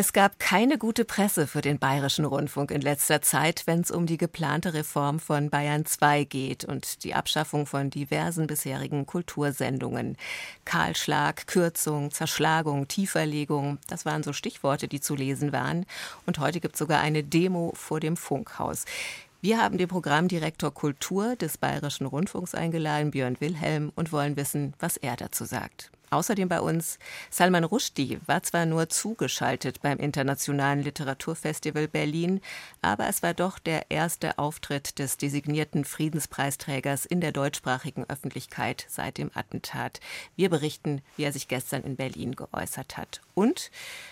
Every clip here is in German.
Es gab keine gute Presse für den Bayerischen Rundfunk in letzter Zeit, wenn es um die geplante Reform von Bayern 2 geht und die Abschaffung von diversen bisherigen Kultursendungen. Kahlschlag, Kürzung, Zerschlagung, Tieferlegung, das waren so Stichworte, die zu lesen waren. Und heute gibt es sogar eine Demo vor dem Funkhaus. Wir haben den Programmdirektor Kultur des Bayerischen Rundfunks eingeladen, Björn Wilhelm, und wollen wissen, was er dazu sagt. Außerdem bei uns Salman Rushdie war zwar nur zugeschaltet beim Internationalen Literaturfestival Berlin, aber es war doch der erste Auftritt des designierten Friedenspreisträgers in der deutschsprachigen Öffentlichkeit seit dem Attentat. Wir berichten, wie er sich gestern in Berlin geäußert hat und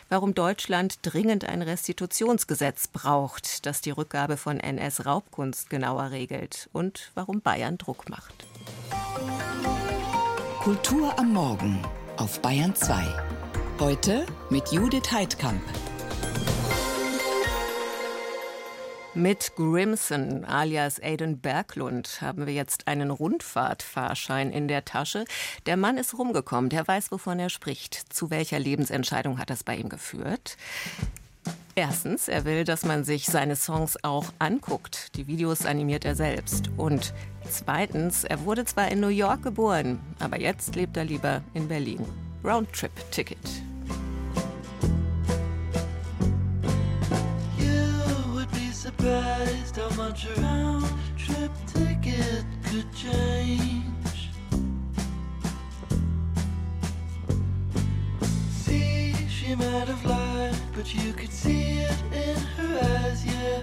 warum Deutschland dringend ein Restitutionsgesetz braucht, das die Rückgabe von NS-Raubkunst genauer regelt und warum Bayern Druck macht. Kultur am Morgen auf Bayern 2. Heute mit Judith Heidkamp. Mit Grimson alias Aidan Berglund haben wir jetzt einen Rundfahrtfahrschein in der Tasche. Der Mann ist rumgekommen, der weiß, wovon er spricht. Zu welcher Lebensentscheidung hat das bei ihm geführt? Erstens, er will, dass man sich seine Songs auch anguckt. Die Videos animiert er selbst. Und zweitens, er wurde zwar in New York geboren, aber jetzt lebt er lieber in Berlin. Roundtrip-Ticket. surprised how much a round might have lied, but you could see it in her eyes. Yeah,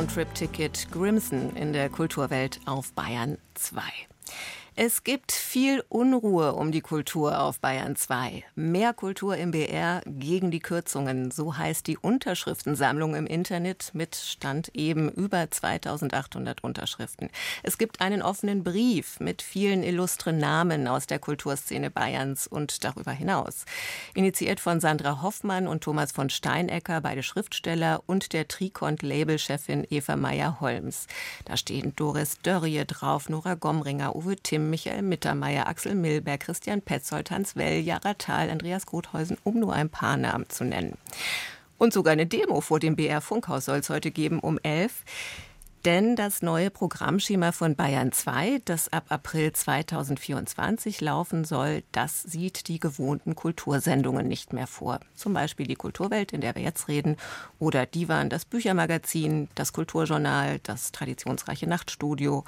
Roundtrip-Ticket Grimson in der Kulturwelt auf Bayern 2. Es gibt viel Unruhe um die Kultur auf Bayern 2. Mehr Kultur im BR gegen die Kürzungen. So heißt die Unterschriftensammlung im Internet mit Stand eben über 2800 Unterschriften. Es gibt einen offenen Brief mit vielen illustren Namen aus der Kulturszene Bayerns und darüber hinaus. Initiiert von Sandra Hoffmann und Thomas von Steinecker, beide Schriftsteller, und der Trikont-Labelchefin Eva Meyer-Holms. Da stehen Doris Dörrie drauf, Nora Gomringer, Uwe Timm, Michael Mittermeier, Axel Milberg, Christian Petzold, Hans Well, Jara Thal, Andreas Grothhausen, um nur ein paar Namen zu nennen. Und sogar eine Demo vor dem BR Funkhaus soll es heute geben um 11. Denn das neue Programmschema von Bayern 2, das ab April 2024 laufen soll, das sieht die gewohnten Kultursendungen nicht mehr vor. Zum Beispiel die Kulturwelt, in der wir jetzt reden, oder Divan, das Büchermagazin, das Kulturjournal, das traditionsreiche Nachtstudio.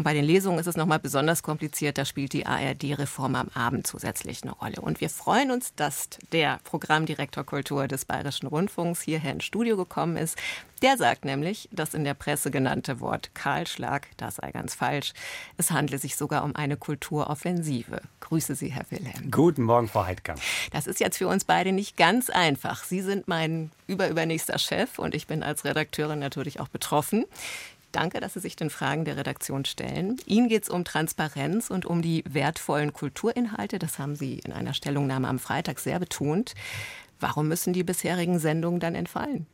Und bei den Lesungen ist es nochmal besonders kompliziert. Da spielt die ARD-Reform am Abend zusätzlich eine Rolle. Und wir freuen uns, dass der Programmdirektor Kultur des Bayerischen Rundfunks hierher ins Studio gekommen ist. Der sagt nämlich, das in der Presse genannte Wort Kahlschlag, das sei ganz falsch. Es handle sich sogar um eine Kulturoffensive. Grüße Sie, Herr Wilhelm. Guten Morgen, Frau Heidkamp. Das ist jetzt für uns beide nicht ganz einfach. Sie sind mein überübernächster Chef und ich bin als Redakteurin natürlich auch betroffen. Danke, dass Sie sich den Fragen der Redaktion stellen. Ihnen geht es um Transparenz und um die wertvollen Kulturinhalte. Das haben Sie in einer Stellungnahme am Freitag sehr betont. Warum müssen die bisherigen Sendungen dann entfallen?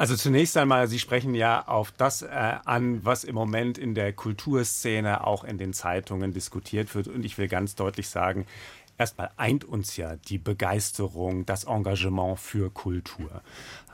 Also zunächst einmal, Sie sprechen ja auf das äh, an, was im Moment in der Kulturszene auch in den Zeitungen diskutiert wird. Und ich will ganz deutlich sagen, erstmal eint uns ja die Begeisterung, das Engagement für Kultur.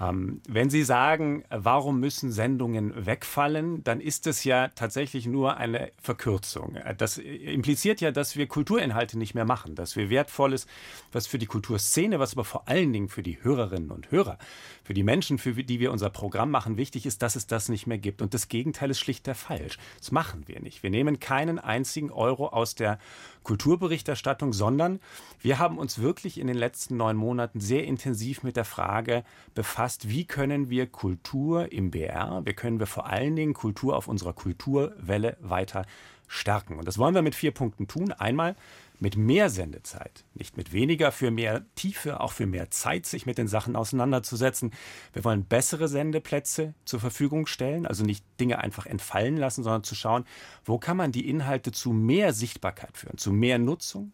Ähm, wenn Sie sagen, warum müssen Sendungen wegfallen, dann ist es ja tatsächlich nur eine Verkürzung. Das impliziert ja, dass wir Kulturinhalte nicht mehr machen, dass wir Wertvolles, was für die Kulturszene, was aber vor allen Dingen für die Hörerinnen und Hörer, für die Menschen, für die wir unser Programm machen, wichtig ist, dass es das nicht mehr gibt. Und das Gegenteil ist schlicht der falsch. Das machen wir nicht. Wir nehmen keinen einzigen Euro aus der Kulturberichterstattung, sondern wir haben uns wirklich in den letzten neun Monaten sehr intensiv mit der Frage befasst, wie können wir Kultur im BR, wie können wir vor allen Dingen Kultur auf unserer Kulturwelle weiter stärken. Und das wollen wir mit vier Punkten tun. Einmal mit mehr Sendezeit, nicht mit weniger, für mehr Tiefe, auch für mehr Zeit, sich mit den Sachen auseinanderzusetzen. Wir wollen bessere Sendeplätze zur Verfügung stellen, also nicht Dinge einfach entfallen lassen, sondern zu schauen, wo kann man die Inhalte zu mehr Sichtbarkeit führen, zu mehr Nutzung.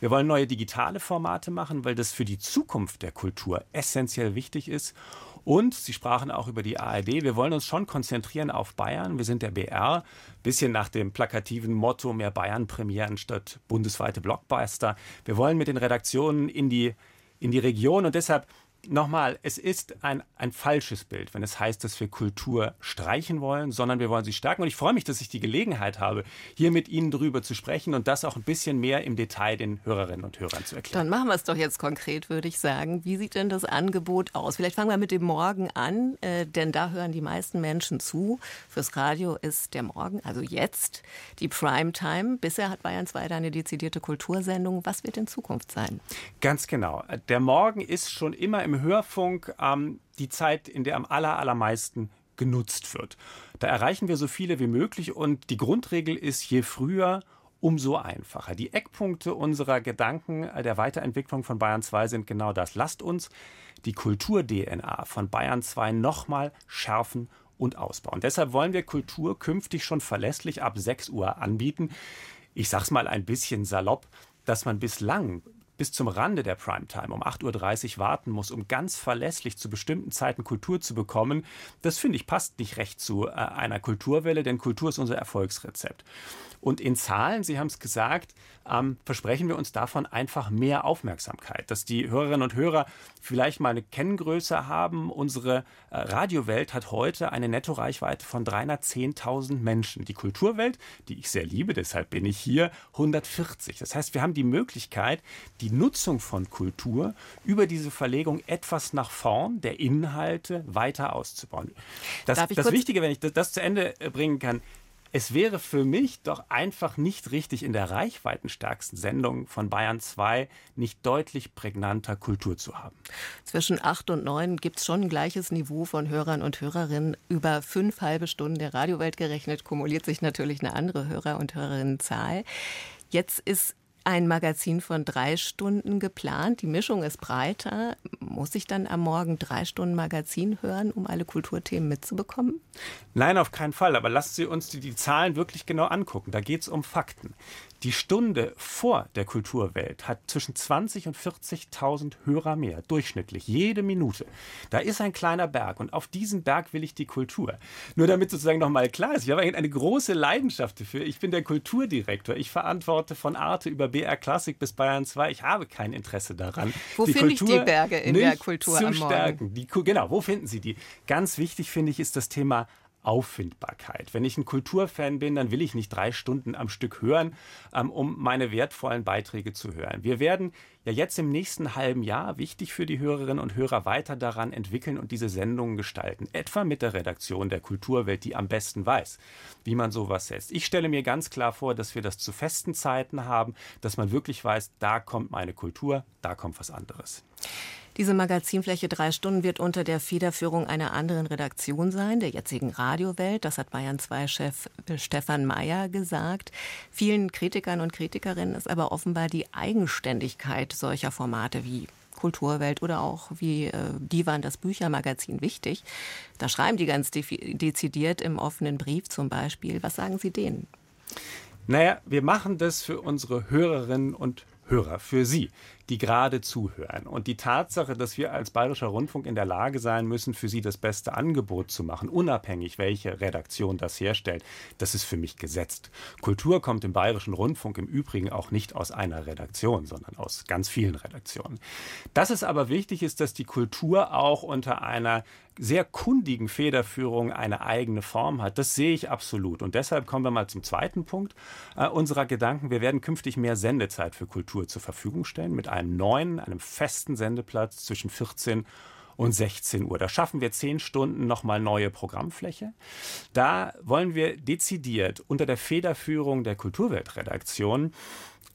Wir wollen neue digitale Formate machen, weil das für die Zukunft der Kultur essentiell wichtig ist. Und Sie sprachen auch über die ARD. Wir wollen uns schon konzentrieren auf Bayern. Wir sind der BR, bisschen nach dem plakativen Motto mehr Bayern-Premieren statt bundesweite Blockbuster. Wir wollen mit den Redaktionen in die, in die Region und deshalb nochmal, es ist ein, ein falsches Bild, wenn es heißt, dass wir Kultur streichen wollen, sondern wir wollen sie stärken. Und ich freue mich, dass ich die Gelegenheit habe, hier mit Ihnen darüber zu sprechen und das auch ein bisschen mehr im Detail den Hörerinnen und Hörern zu erklären. Dann machen wir es doch jetzt konkret, würde ich sagen. Wie sieht denn das Angebot aus? Vielleicht fangen wir mit dem Morgen an, äh, denn da hören die meisten Menschen zu. Fürs Radio ist der Morgen, also jetzt, die Primetime. Bisher hat Bayern 2 eine dezidierte Kultursendung. Was wird in Zukunft sein? Ganz genau. Der Morgen ist schon immer im Hörfunk ähm, die Zeit, in der am aller, allermeisten genutzt wird. Da erreichen wir so viele wie möglich und die Grundregel ist, je früher, umso einfacher. Die Eckpunkte unserer Gedanken äh, der Weiterentwicklung von Bayern 2 sind genau das. Lasst uns die Kultur-DNA von Bayern 2 nochmal schärfen und ausbauen. Deshalb wollen wir Kultur künftig schon verlässlich ab 6 Uhr anbieten. Ich sage es mal ein bisschen salopp, dass man bislang bis zum Rande der Primetime um 8.30 Uhr warten muss, um ganz verlässlich zu bestimmten Zeiten Kultur zu bekommen, das finde ich passt nicht recht zu äh, einer Kulturwelle, denn Kultur ist unser Erfolgsrezept. Und in Zahlen, Sie haben es gesagt, ähm, versprechen wir uns davon einfach mehr Aufmerksamkeit, dass die Hörerinnen und Hörer vielleicht mal eine Kenngröße haben. Unsere äh, Radiowelt hat heute eine Nettoreichweite von 310.000 Menschen. Die Kulturwelt, die ich sehr liebe, deshalb bin ich hier, 140. Das heißt, wir haben die Möglichkeit, die Nutzung von Kultur über diese Verlegung etwas nach vorn der Inhalte weiter auszubauen. Das, das Wichtige, wenn ich das, das zu Ende äh, bringen kann, es wäre für mich doch einfach nicht richtig, in der reichweitenstärksten Sendung von Bayern 2 nicht deutlich prägnanter Kultur zu haben. Zwischen 8 und 9 gibt es schon ein gleiches Niveau von Hörern und Hörerinnen. Über fünf halbe Stunden der Radiowelt gerechnet kumuliert sich natürlich eine andere Hörer- und Hörerinnenzahl. Jetzt ist ein Magazin von drei Stunden geplant. Die Mischung ist breiter. Muss ich dann am Morgen drei Stunden Magazin hören, um alle Kulturthemen mitzubekommen? Nein, auf keinen Fall. Aber lassen Sie uns die, die Zahlen wirklich genau angucken. Da geht es um Fakten. Die Stunde vor der Kulturwelt hat zwischen 20 und 40.000 Hörer mehr, durchschnittlich, jede Minute. Da ist ein kleiner Berg und auf diesen Berg will ich die Kultur. Nur damit sozusagen nochmal klar ist, ich habe eine große Leidenschaft dafür. Ich bin der Kulturdirektor. Ich verantworte von Arte über BR Klassik bis Bayern 2. Ich habe kein Interesse daran. Wo finde ich die Berge in der Kultur zu am Morgen? stärken? Die, genau, wo finden Sie die? Ganz wichtig finde ich ist das Thema Auffindbarkeit. Wenn ich ein Kulturfan bin, dann will ich nicht drei Stunden am Stück hören, ähm, um meine wertvollen Beiträge zu hören. Wir werden ja jetzt im nächsten halben Jahr wichtig für die Hörerinnen und Hörer weiter daran entwickeln und diese Sendungen gestalten. Etwa mit der Redaktion der Kulturwelt, die am besten weiß, wie man sowas setzt. Ich stelle mir ganz klar vor, dass wir das zu festen Zeiten haben, dass man wirklich weiß, da kommt meine Kultur, da kommt was anderes. Diese Magazinfläche drei Stunden wird unter der Federführung einer anderen Redaktion sein, der jetzigen Radiowelt. Das hat Bayern 2-Chef Stefan Mayer gesagt. Vielen Kritikern und Kritikerinnen ist aber offenbar die Eigenständigkeit solcher Formate wie Kulturwelt oder auch wie äh, Divan das Büchermagazin wichtig. Da schreiben die ganz dezidiert im offenen Brief zum Beispiel. Was sagen Sie denen? Naja, wir machen das für unsere Hörerinnen und Hörer, für Sie die gerade zuhören. Und die Tatsache, dass wir als Bayerischer Rundfunk in der Lage sein müssen, für sie das beste Angebot zu machen, unabhängig welche Redaktion das herstellt, das ist für mich gesetzt. Kultur kommt im Bayerischen Rundfunk im Übrigen auch nicht aus einer Redaktion, sondern aus ganz vielen Redaktionen. Dass es aber wichtig ist, dass die Kultur auch unter einer sehr kundigen Federführung eine eigene Form hat. Das sehe ich absolut. Und deshalb kommen wir mal zum zweiten Punkt äh, unserer Gedanken. Wir werden künftig mehr Sendezeit für Kultur zur Verfügung stellen mit einem neuen, einem festen Sendeplatz zwischen 14 und 16 Uhr. Da schaffen wir zehn Stunden nochmal neue Programmfläche. Da wollen wir dezidiert unter der Federführung der Kulturweltredaktion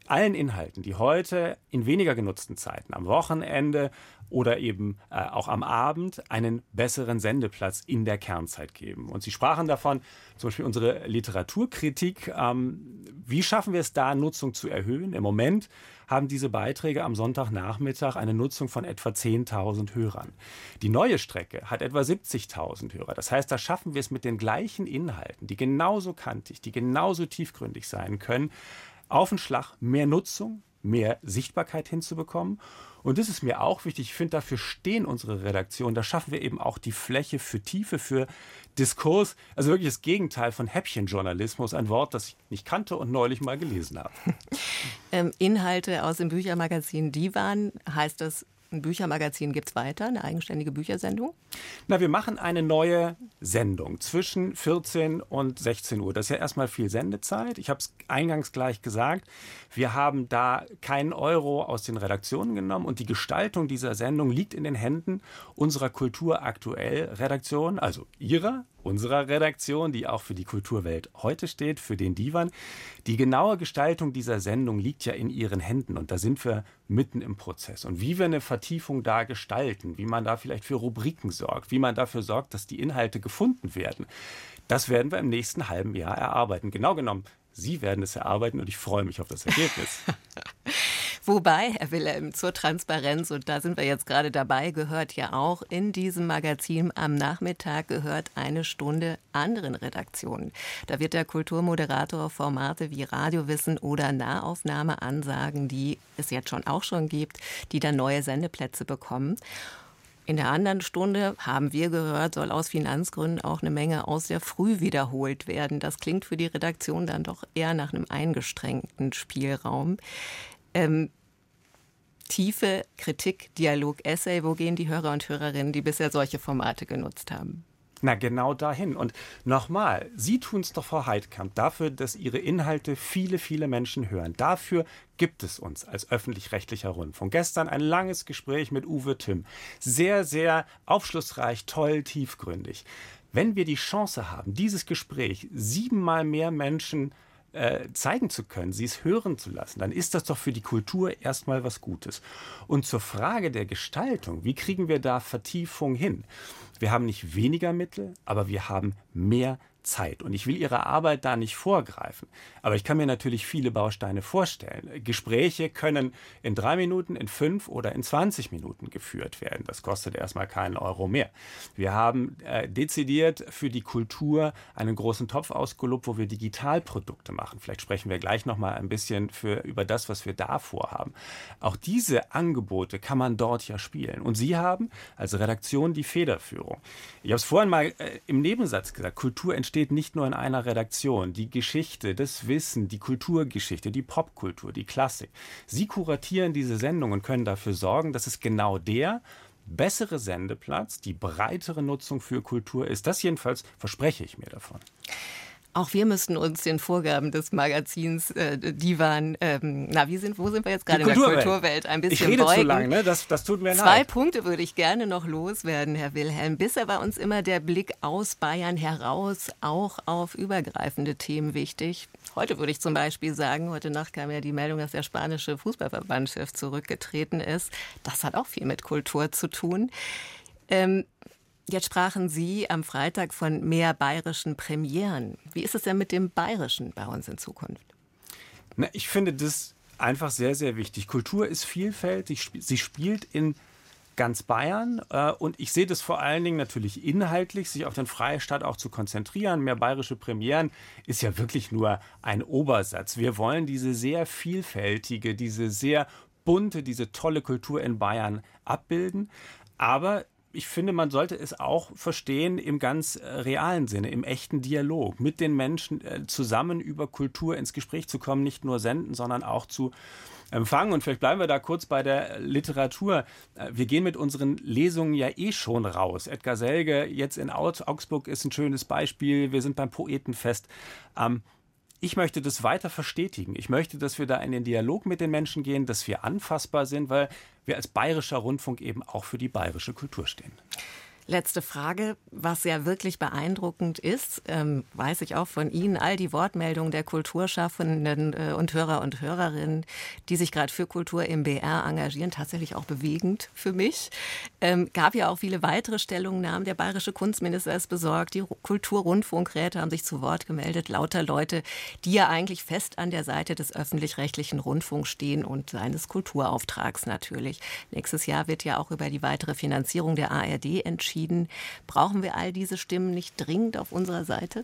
allen Inhalten, die heute in weniger genutzten Zeiten, am Wochenende oder eben äh, auch am Abend einen besseren Sendeplatz in der Kernzeit geben. Und Sie sprachen davon, zum Beispiel unsere Literaturkritik. Ähm, wie schaffen wir es da, Nutzung zu erhöhen? Im Moment haben diese Beiträge am Sonntagnachmittag eine Nutzung von etwa 10.000 Hörern. Die neue Strecke hat etwa 70.000 Hörer. Das heißt, da schaffen wir es mit den gleichen Inhalten, die genauso kantig, die genauso tiefgründig sein können, auf den Schlag mehr Nutzung, mehr Sichtbarkeit hinzubekommen. Und das ist mir auch wichtig. Ich finde, dafür stehen unsere Redaktionen. Da schaffen wir eben auch die Fläche für Tiefe, für Diskurs. Also wirklich das Gegenteil von Häppchenjournalismus. Ein Wort, das ich nicht kannte und neulich mal gelesen habe. ähm, Inhalte aus dem Büchermagazin Divan heißt das ein Büchermagazin gibt es weiter, eine eigenständige Büchersendung? Na, wir machen eine neue Sendung zwischen 14 und 16 Uhr. Das ist ja erstmal viel Sendezeit. Ich habe es eingangs gleich gesagt. Wir haben da keinen Euro aus den Redaktionen genommen und die Gestaltung dieser Sendung liegt in den Händen unserer Kulturaktuell Redaktion, also ihrer unserer Redaktion, die auch für die Kulturwelt heute steht, für den Divan. Die genaue Gestaltung dieser Sendung liegt ja in ihren Händen und da sind wir mitten im Prozess. Und wie wir eine Vertiefung da gestalten, wie man da vielleicht für Rubriken sorgt, wie man dafür sorgt, dass die Inhalte gefunden werden, das werden wir im nächsten halben Jahr erarbeiten. Genau genommen, Sie werden es erarbeiten und ich freue mich auf das Ergebnis. Wobei, Herr Wilhelm, zur Transparenz, und da sind wir jetzt gerade dabei, gehört ja auch in diesem Magazin am Nachmittag gehört eine Stunde anderen Redaktionen. Da wird der Kulturmoderator Formate wie Radiowissen oder Nahaufnahme ansagen, die es jetzt schon auch schon gibt, die dann neue Sendeplätze bekommen. In der anderen Stunde haben wir gehört, soll aus Finanzgründen auch eine Menge aus der Früh wiederholt werden. Das klingt für die Redaktion dann doch eher nach einem eingeschränkten Spielraum. Ähm, tiefe Kritik, Dialog, Essay, wo gehen die Hörer und Hörerinnen, die bisher solche Formate genutzt haben? Na, genau dahin. Und nochmal, Sie tun es doch, Frau Heidkamp, dafür, dass Ihre Inhalte viele, viele Menschen hören. Dafür gibt es uns als öffentlich-rechtlicher Rundfunk. Gestern ein langes Gespräch mit Uwe Timm. Sehr, sehr aufschlussreich, toll, tiefgründig. Wenn wir die Chance haben, dieses Gespräch siebenmal mehr Menschen äh, zeigen zu können, sie es hören zu lassen, dann ist das doch für die Kultur erstmal was Gutes. Und zur Frage der Gestaltung, wie kriegen wir da Vertiefung hin? Wir haben nicht weniger Mittel, aber wir haben mehr Zeit. Und ich will Ihre Arbeit da nicht vorgreifen. Aber ich kann mir natürlich viele Bausteine vorstellen. Gespräche können in drei Minuten, in fünf oder in 20 Minuten geführt werden. Das kostet erstmal keinen Euro mehr. Wir haben äh, dezidiert für die Kultur einen großen Topf ausgelobt, wo wir Digitalprodukte machen. Vielleicht sprechen wir gleich noch mal ein bisschen für, über das, was wir da vorhaben. Auch diese Angebote kann man dort ja spielen. Und Sie haben als Redaktion die Federführung. Ich habe es vorhin mal äh, im Nebensatz gesagt. Kultur entsteht entsteht nicht nur in einer Redaktion. Die Geschichte, das Wissen, die Kulturgeschichte, die Popkultur, die Klassik. Sie kuratieren diese Sendung und können dafür sorgen, dass es genau der bessere Sendeplatz, die breitere Nutzung für Kultur ist. Das jedenfalls verspreche ich mir davon. Auch wir müssten uns den Vorgaben des Magazins äh, Divan, ähm, na, wie sind, wo sind wir jetzt gerade in der Kulturwelt? Ein bisschen ich rede beugen. zu lang, ne? das, das tut mir Zwei leid. Punkte würde ich gerne noch loswerden, Herr Wilhelm. Bisher war uns immer der Blick aus Bayern heraus auch auf übergreifende Themen wichtig. Heute würde ich zum Beispiel sagen, heute Nacht kam ja die Meldung, dass der spanische Fußballverbandschef zurückgetreten ist. Das hat auch viel mit Kultur zu tun. Ähm, Jetzt sprachen Sie am Freitag von mehr bayerischen Premieren. Wie ist es denn mit dem Bayerischen bei uns in Zukunft? Na, ich finde das einfach sehr, sehr wichtig. Kultur ist vielfältig, sie spielt in ganz Bayern. Äh, und ich sehe das vor allen Dingen natürlich inhaltlich, sich auf den Freistaat auch zu konzentrieren. Mehr bayerische Premieren ist ja wirklich nur ein Obersatz. Wir wollen diese sehr vielfältige, diese sehr bunte, diese tolle Kultur in Bayern abbilden. Aber ich finde, man sollte es auch verstehen im ganz äh, realen Sinne, im echten Dialog, mit den Menschen äh, zusammen über Kultur ins Gespräch zu kommen, nicht nur senden, sondern auch zu empfangen. Und vielleicht bleiben wir da kurz bei der Literatur. Äh, wir gehen mit unseren Lesungen ja eh schon raus. Edgar Selge jetzt in Augsburg ist ein schönes Beispiel. Wir sind beim Poetenfest. Ähm, ich möchte das weiter verstetigen. Ich möchte, dass wir da in den Dialog mit den Menschen gehen, dass wir anfassbar sind, weil wir als bayerischer Rundfunk eben auch für die bayerische Kultur stehen. Letzte Frage, was ja wirklich beeindruckend ist, ähm, weiß ich auch von Ihnen, all die Wortmeldungen der Kulturschaffenden äh, und Hörer und Hörerinnen, die sich gerade für Kultur im BR engagieren, tatsächlich auch bewegend für mich. Ähm, gab ja auch viele weitere Stellungnahmen. Der bayerische Kunstminister ist besorgt, die Kulturrundfunkräte haben sich zu Wort gemeldet, lauter Leute, die ja eigentlich fest an der Seite des öffentlich-rechtlichen Rundfunks stehen und seines Kulturauftrags natürlich. Nächstes Jahr wird ja auch über die weitere Finanzierung der ARD entschieden entschieden. Brauchen wir all diese Stimmen nicht dringend auf unserer Seite?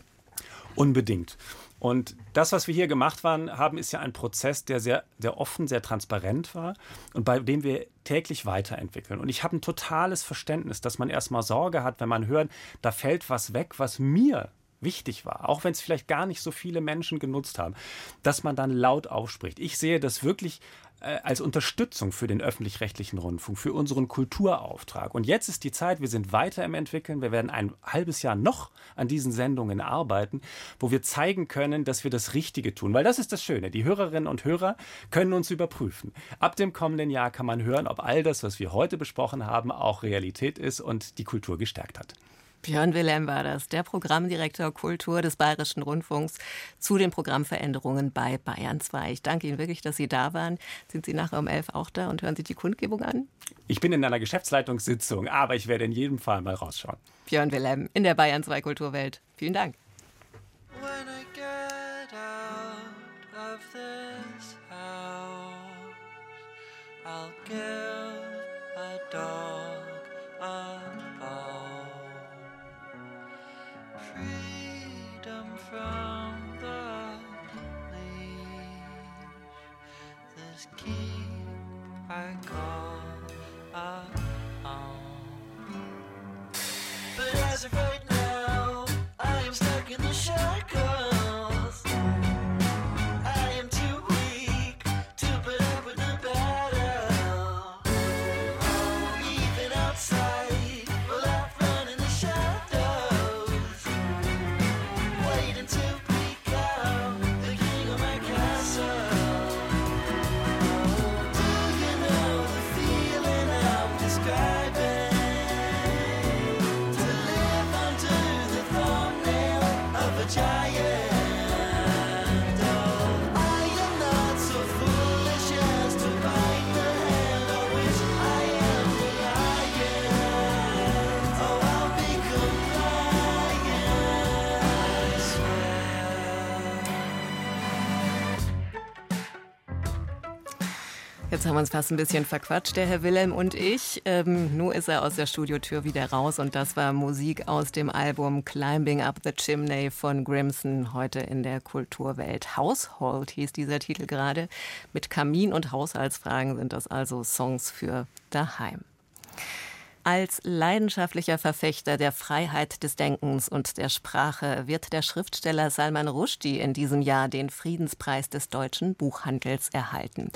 Unbedingt. Und das, was wir hier gemacht waren, haben, ist ja ein Prozess, der sehr, sehr offen, sehr transparent war und bei dem wir täglich weiterentwickeln. Und ich habe ein totales Verständnis, dass man erstmal Sorge hat, wenn man hört, da fällt was weg, was mir wichtig war, auch wenn es vielleicht gar nicht so viele Menschen genutzt haben, dass man dann laut aufspricht. Ich sehe das wirklich als Unterstützung für den öffentlich-rechtlichen Rundfunk, für unseren Kulturauftrag. Und jetzt ist die Zeit, wir sind weiter im Entwickeln, wir werden ein halbes Jahr noch an diesen Sendungen arbeiten, wo wir zeigen können, dass wir das Richtige tun. Weil das ist das Schöne, die Hörerinnen und Hörer können uns überprüfen. Ab dem kommenden Jahr kann man hören, ob all das, was wir heute besprochen haben, auch Realität ist und die Kultur gestärkt hat. Björn Wilhelm war das, der Programmdirektor Kultur des Bayerischen Rundfunks zu den Programmveränderungen bei Bayern 2. Ich danke Ihnen wirklich, dass Sie da waren. Sind Sie nachher um elf auch da und hören sich die Kundgebung an? Ich bin in einer Geschäftsleitungssitzung, aber ich werde in jedem Fall mal rausschauen. Björn Wilhelm in der Bayern 2 Kulturwelt. Vielen Dank. I'll give haben uns fast ein bisschen verquatscht, der Herr Wilhelm und ich. Ähm, nur ist er aus der Studiotür wieder raus und das war Musik aus dem Album Climbing Up the Chimney von Grimson, heute in der Kulturwelt. Household hieß dieser Titel gerade. Mit Kamin und Haushaltsfragen sind das also Songs für daheim. Als leidenschaftlicher Verfechter der Freiheit des Denkens und der Sprache wird der Schriftsteller Salman Rushdie in diesem Jahr den Friedenspreis des deutschen Buchhandels erhalten.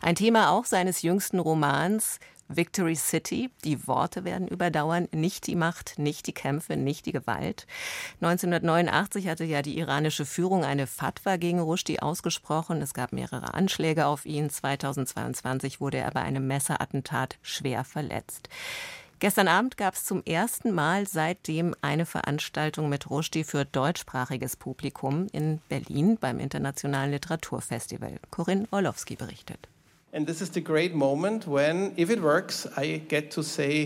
Ein Thema auch seines jüngsten Romans Victory City. Die Worte werden überdauern, nicht die Macht, nicht die Kämpfe, nicht die Gewalt. 1989 hatte ja die iranische Führung eine Fatwa gegen Rushdie ausgesprochen. Es gab mehrere Anschläge auf ihn. 2022 wurde er bei einem Messerattentat schwer verletzt. Gestern Abend gab es zum ersten Mal seitdem eine Veranstaltung mit Rushdie für deutschsprachiges Publikum in Berlin beim Internationalen Literaturfestival. Corinne Orlowski berichtet.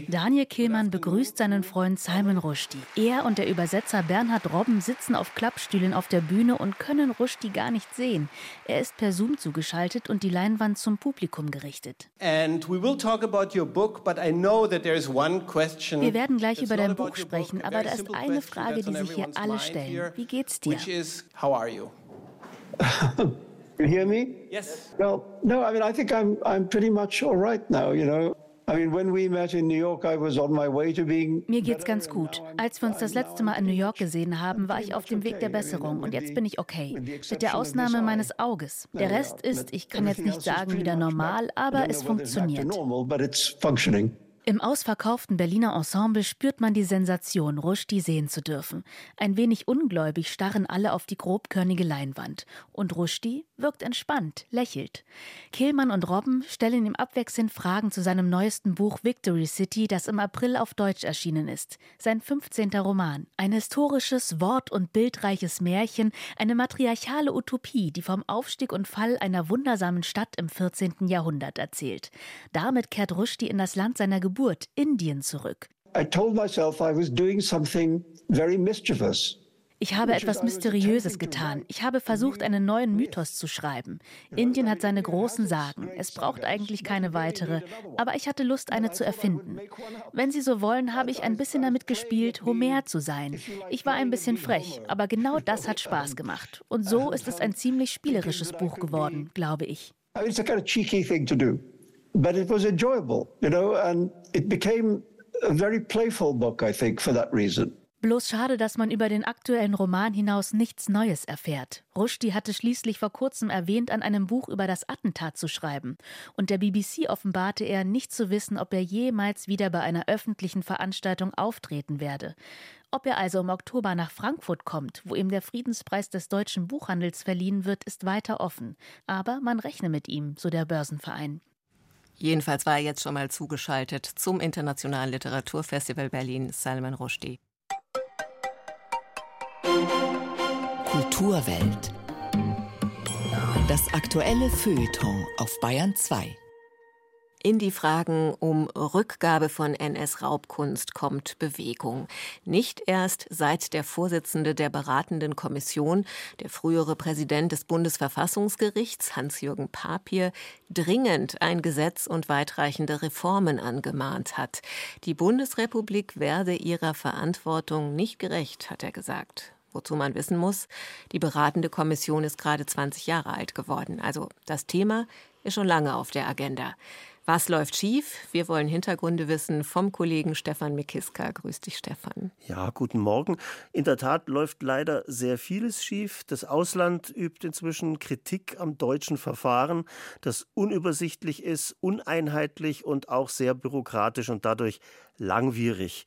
Daniel Kehlmann begrüßt seinen Freund Simon Rushdie. Er und der Übersetzer Bernhard Robben sitzen auf Klappstühlen auf der Bühne und können Rushdie gar nicht sehen. Er ist per Zoom zugeschaltet und die Leinwand zum Publikum gerichtet. Wir werden gleich über dein Buch sprechen, aber da ist eine Frage, die sich hier alle stellen. Wie geht's dir? You hear me? Yes. Well, no, I mean, I think I'm, I'm pretty much all right now, you know. Mir geht's ganz gut. Als wir uns das letzte Mal in New York gesehen haben, war ich auf dem Weg der Besserung und jetzt bin ich okay. Mit der Ausnahme meines Auges. Der Rest ist, ich kann jetzt nicht sagen wieder normal, aber es funktioniert. Im ausverkauften Berliner Ensemble spürt man die Sensation, Rushdie sehen zu dürfen. Ein wenig ungläubig starren alle auf die grobkörnige Leinwand. Und Rushdie wirkt entspannt, lächelt. Kehlmann und Robben stellen ihm abwechselnd Fragen zu seinem neuesten Buch Victory City, das im April auf Deutsch erschienen ist. Sein 15. Roman. Ein historisches, wort- und bildreiches Märchen, eine matriarchale Utopie, die vom Aufstieg und Fall einer wundersamen Stadt im 14. Jahrhundert erzählt. Damit kehrt Rushdie in das Land seiner Geburt Geburt, Indien, zurück. Ich habe etwas Mysteriöses getan. Ich habe versucht, einen neuen Mythos zu schreiben. Indien hat seine großen Sagen. Es braucht eigentlich keine weitere. Aber ich hatte Lust, eine zu erfinden. Wenn Sie so wollen, habe ich ein bisschen damit gespielt, Homer zu sein. Ich war ein bisschen frech, aber genau das hat Spaß gemacht. Und so ist es ein ziemlich spielerisches Buch geworden, glaube ich. It's a kind of cheeky thing to do but it was enjoyable, you know, and it became a very playful book, I think, for that reason. Bloß schade, dass man über den aktuellen Roman hinaus nichts Neues erfährt. Rushdie hatte schließlich vor kurzem erwähnt, an einem Buch über das Attentat zu schreiben. Und der BBC offenbarte er, nicht zu wissen, ob er jemals wieder bei einer öffentlichen Veranstaltung auftreten werde. Ob er also im Oktober nach Frankfurt kommt, wo ihm der Friedenspreis des deutschen Buchhandels verliehen wird, ist weiter offen. Aber man rechne mit ihm, so der Börsenverein. Jedenfalls war er jetzt schon mal zugeschaltet zum Internationalen Literaturfestival Berlin, Salman Rushdie. Kulturwelt. Das aktuelle Feuilleton auf Bayern 2 in die Fragen um Rückgabe von NS-Raubkunst kommt Bewegung. Nicht erst seit der Vorsitzende der beratenden Kommission, der frühere Präsident des Bundesverfassungsgerichts, Hans-Jürgen Papier, dringend ein Gesetz und weitreichende Reformen angemahnt hat. Die Bundesrepublik werde ihrer Verantwortung nicht gerecht, hat er gesagt. Wozu man wissen muss, die beratende Kommission ist gerade 20 Jahre alt geworden. Also das Thema ist schon lange auf der Agenda. Was läuft schief? Wir wollen Hintergründe wissen vom Kollegen Stefan Mikiska. Grüß dich, Stefan. Ja, guten Morgen. In der Tat läuft leider sehr vieles schief. Das Ausland übt inzwischen Kritik am deutschen Verfahren, das unübersichtlich ist, uneinheitlich und auch sehr bürokratisch und dadurch langwierig.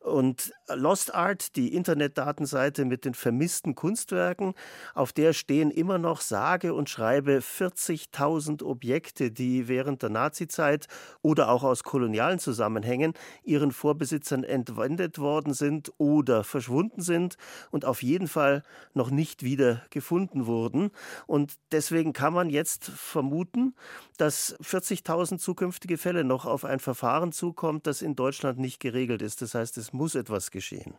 Und Lost Art, die Internetdatenseite mit den vermissten Kunstwerken, auf der stehen immer noch sage und schreibe 40.000 Objekte, die während der Nazizeit oder auch aus kolonialen Zusammenhängen ihren Vorbesitzern entwendet worden sind oder verschwunden sind und auf jeden Fall noch nicht wieder gefunden wurden. Und deswegen kann man jetzt vermuten, dass 40.000 zukünftige Fälle noch auf ein Verfahren zukommt, das in Deutschland nicht geregelt ist. Das heißt, es muss etwas geschehen.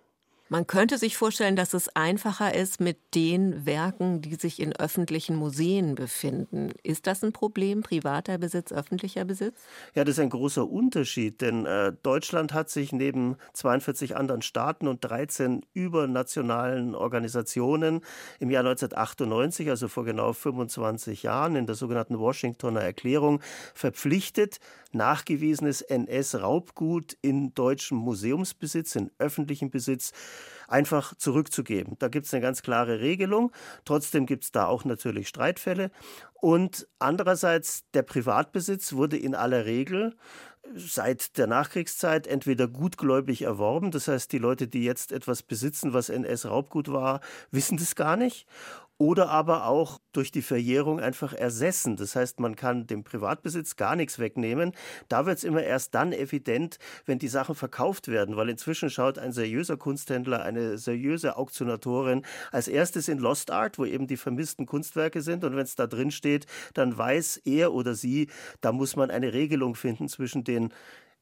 Man könnte sich vorstellen, dass es einfacher ist mit den Werken, die sich in öffentlichen Museen befinden. Ist das ein Problem, privater Besitz, öffentlicher Besitz? Ja, das ist ein großer Unterschied, denn äh, Deutschland hat sich neben 42 anderen Staaten und 13 übernationalen Organisationen im Jahr 1998, also vor genau 25 Jahren, in der sogenannten Washingtoner Erklärung verpflichtet, nachgewiesenes NS-Raubgut in deutschem Museumsbesitz, in öffentlichem Besitz einfach zurückzugeben. Da gibt es eine ganz klare Regelung. Trotzdem gibt es da auch natürlich Streitfälle. Und andererseits, der Privatbesitz wurde in aller Regel seit der Nachkriegszeit entweder gutgläubig erworben, das heißt, die Leute, die jetzt etwas besitzen, was NS-Raubgut war, wissen das gar nicht, oder aber auch durch die Verjährung einfach ersessen. Das heißt, man kann dem Privatbesitz gar nichts wegnehmen. Da wird es immer erst dann evident, wenn die Sachen verkauft werden, weil inzwischen schaut ein seriöser Kunsthändler, eine seriöse Auktionatorin als erstes in Lost Art, wo eben die vermissten Kunstwerke sind und wenn es da drin steht, dann weiß er oder sie, da muss man eine Regelung finden zwischen den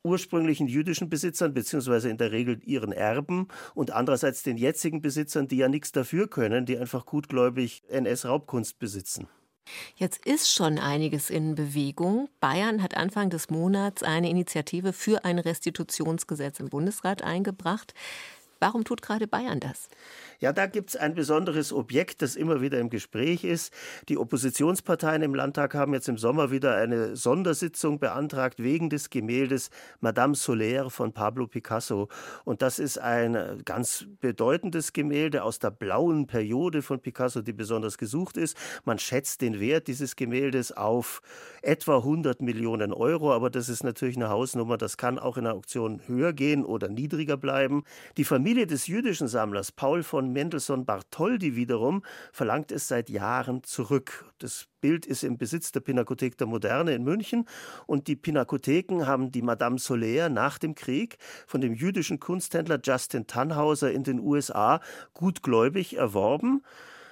ursprünglichen jüdischen Besitzern, beziehungsweise in der Regel ihren Erben und andererseits den jetzigen Besitzern, die ja nichts dafür können, die einfach gutgläubig NS-Raubkunst besitzen. Jetzt ist schon einiges in Bewegung. Bayern hat Anfang des Monats eine Initiative für ein Restitutionsgesetz im Bundesrat eingebracht. Warum tut gerade Bayern das? Ja, da gibt es ein besonderes Objekt, das immer wieder im Gespräch ist. Die Oppositionsparteien im Landtag haben jetzt im Sommer wieder eine Sondersitzung beantragt wegen des Gemäldes Madame Solaire von Pablo Picasso. Und das ist ein ganz bedeutendes Gemälde aus der blauen Periode von Picasso, die besonders gesucht ist. Man schätzt den Wert dieses Gemäldes auf etwa 100 Millionen Euro, aber das ist natürlich eine Hausnummer. Das kann auch in der Auktion höher gehen oder niedriger bleiben. Die Familie des jüdischen Sammlers Paul von Mendelssohn Bartholdy wiederum verlangt es seit Jahren zurück. Das Bild ist im Besitz der Pinakothek der Moderne in München und die Pinakotheken haben die Madame Solaire nach dem Krieg von dem jüdischen Kunsthändler Justin Tannhauser in den USA gutgläubig erworben.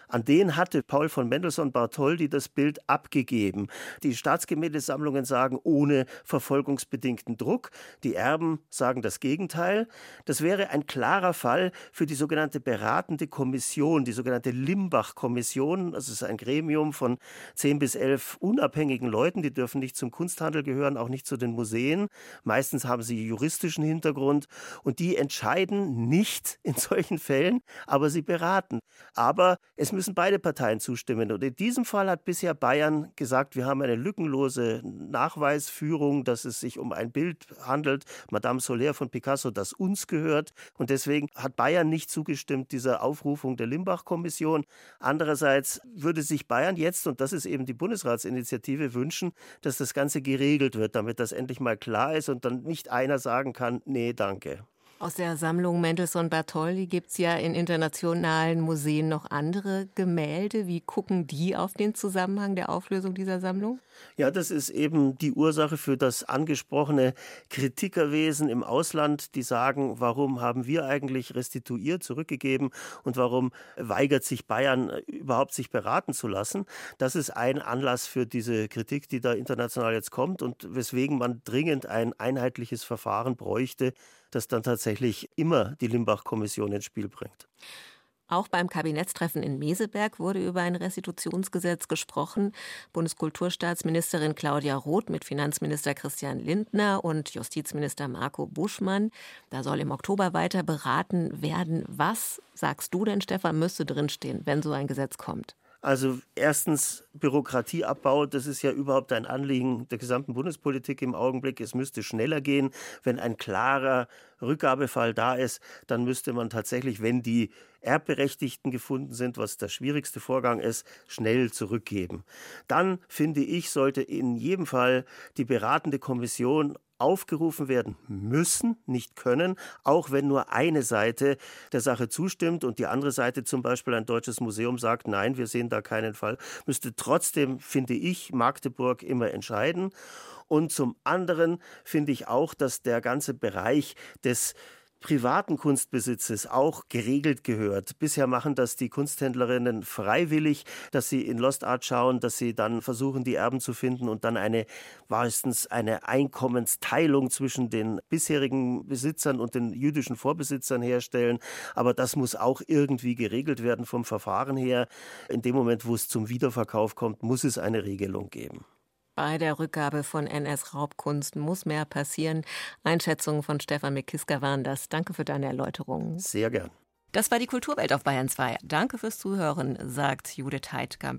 An den hatte Paul von Mendelssohn Bartholdy das Bild abgegeben. Die Staatsgemäldesammlungen sagen ohne verfolgungsbedingten Druck. Die Erben sagen das Gegenteil. Das wäre ein klarer Fall für die sogenannte beratende Kommission, die sogenannte Limbach-Kommission. Das ist ein Gremium von zehn bis elf unabhängigen Leuten. Die dürfen nicht zum Kunsthandel gehören, auch nicht zu den Museen. Meistens haben sie juristischen Hintergrund und die entscheiden nicht in solchen Fällen, aber sie beraten. Aber es müssen beide Parteien zustimmen. Und in diesem Fall hat bisher Bayern gesagt, wir haben eine lückenlose Nachweisführung, dass es sich um ein Bild handelt, Madame Soler von Picasso, das uns gehört. Und deswegen hat Bayern nicht zugestimmt dieser Aufrufung der Limbach-Kommission. Andererseits würde sich Bayern jetzt, und das ist eben die Bundesratsinitiative, wünschen, dass das Ganze geregelt wird, damit das endlich mal klar ist und dann nicht einer sagen kann, nee, danke. Aus der Sammlung Mendelssohn Bartholdy gibt es ja in internationalen Museen noch andere Gemälde. Wie gucken die auf den Zusammenhang der Auflösung dieser Sammlung? Ja, das ist eben die Ursache für das angesprochene Kritikerwesen im Ausland, die sagen, warum haben wir eigentlich restituiert, zurückgegeben und warum weigert sich Bayern überhaupt sich beraten zu lassen. Das ist ein Anlass für diese Kritik, die da international jetzt kommt und weswegen man dringend ein einheitliches Verfahren bräuchte, das dann tatsächlich immer die Limbach-Kommission ins Spiel bringt. Auch beim Kabinettstreffen in Meseberg wurde über ein Restitutionsgesetz gesprochen. Bundeskulturstaatsministerin Claudia Roth mit Finanzminister Christian Lindner und Justizminister Marco Buschmann. Da soll im Oktober weiter beraten werden. Was, sagst du denn, Stefan, müsste drinstehen, wenn so ein Gesetz kommt? Also erstens Bürokratieabbau, das ist ja überhaupt ein Anliegen der gesamten Bundespolitik im Augenblick. Es müsste schneller gehen. Wenn ein klarer Rückgabefall da ist, dann müsste man tatsächlich, wenn die Erbberechtigten gefunden sind, was der schwierigste Vorgang ist, schnell zurückgeben. Dann finde ich, sollte in jedem Fall die beratende Kommission aufgerufen werden müssen, nicht können, auch wenn nur eine Seite der Sache zustimmt und die andere Seite zum Beispiel ein deutsches Museum sagt, nein, wir sehen da keinen Fall, müsste trotzdem, finde ich, Magdeburg immer entscheiden. Und zum anderen finde ich auch, dass der ganze Bereich des privaten Kunstbesitzes auch geregelt gehört. Bisher machen das die Kunsthändlerinnen freiwillig, dass sie in Lost Art schauen, dass sie dann versuchen, die Erben zu finden und dann eine meistens eine Einkommensteilung zwischen den bisherigen Besitzern und den jüdischen Vorbesitzern herstellen. Aber das muss auch irgendwie geregelt werden vom Verfahren her. In dem Moment, wo es zum Wiederverkauf kommt, muss es eine Regelung geben. Bei der Rückgabe von NS-Raubkunst muss mehr passieren. Einschätzungen von Stefan Mikiska waren das. Danke für deine Erläuterungen. Sehr gern. Das war die Kulturwelt auf Bayern 2. Danke fürs Zuhören, sagt Judith Heidkamp.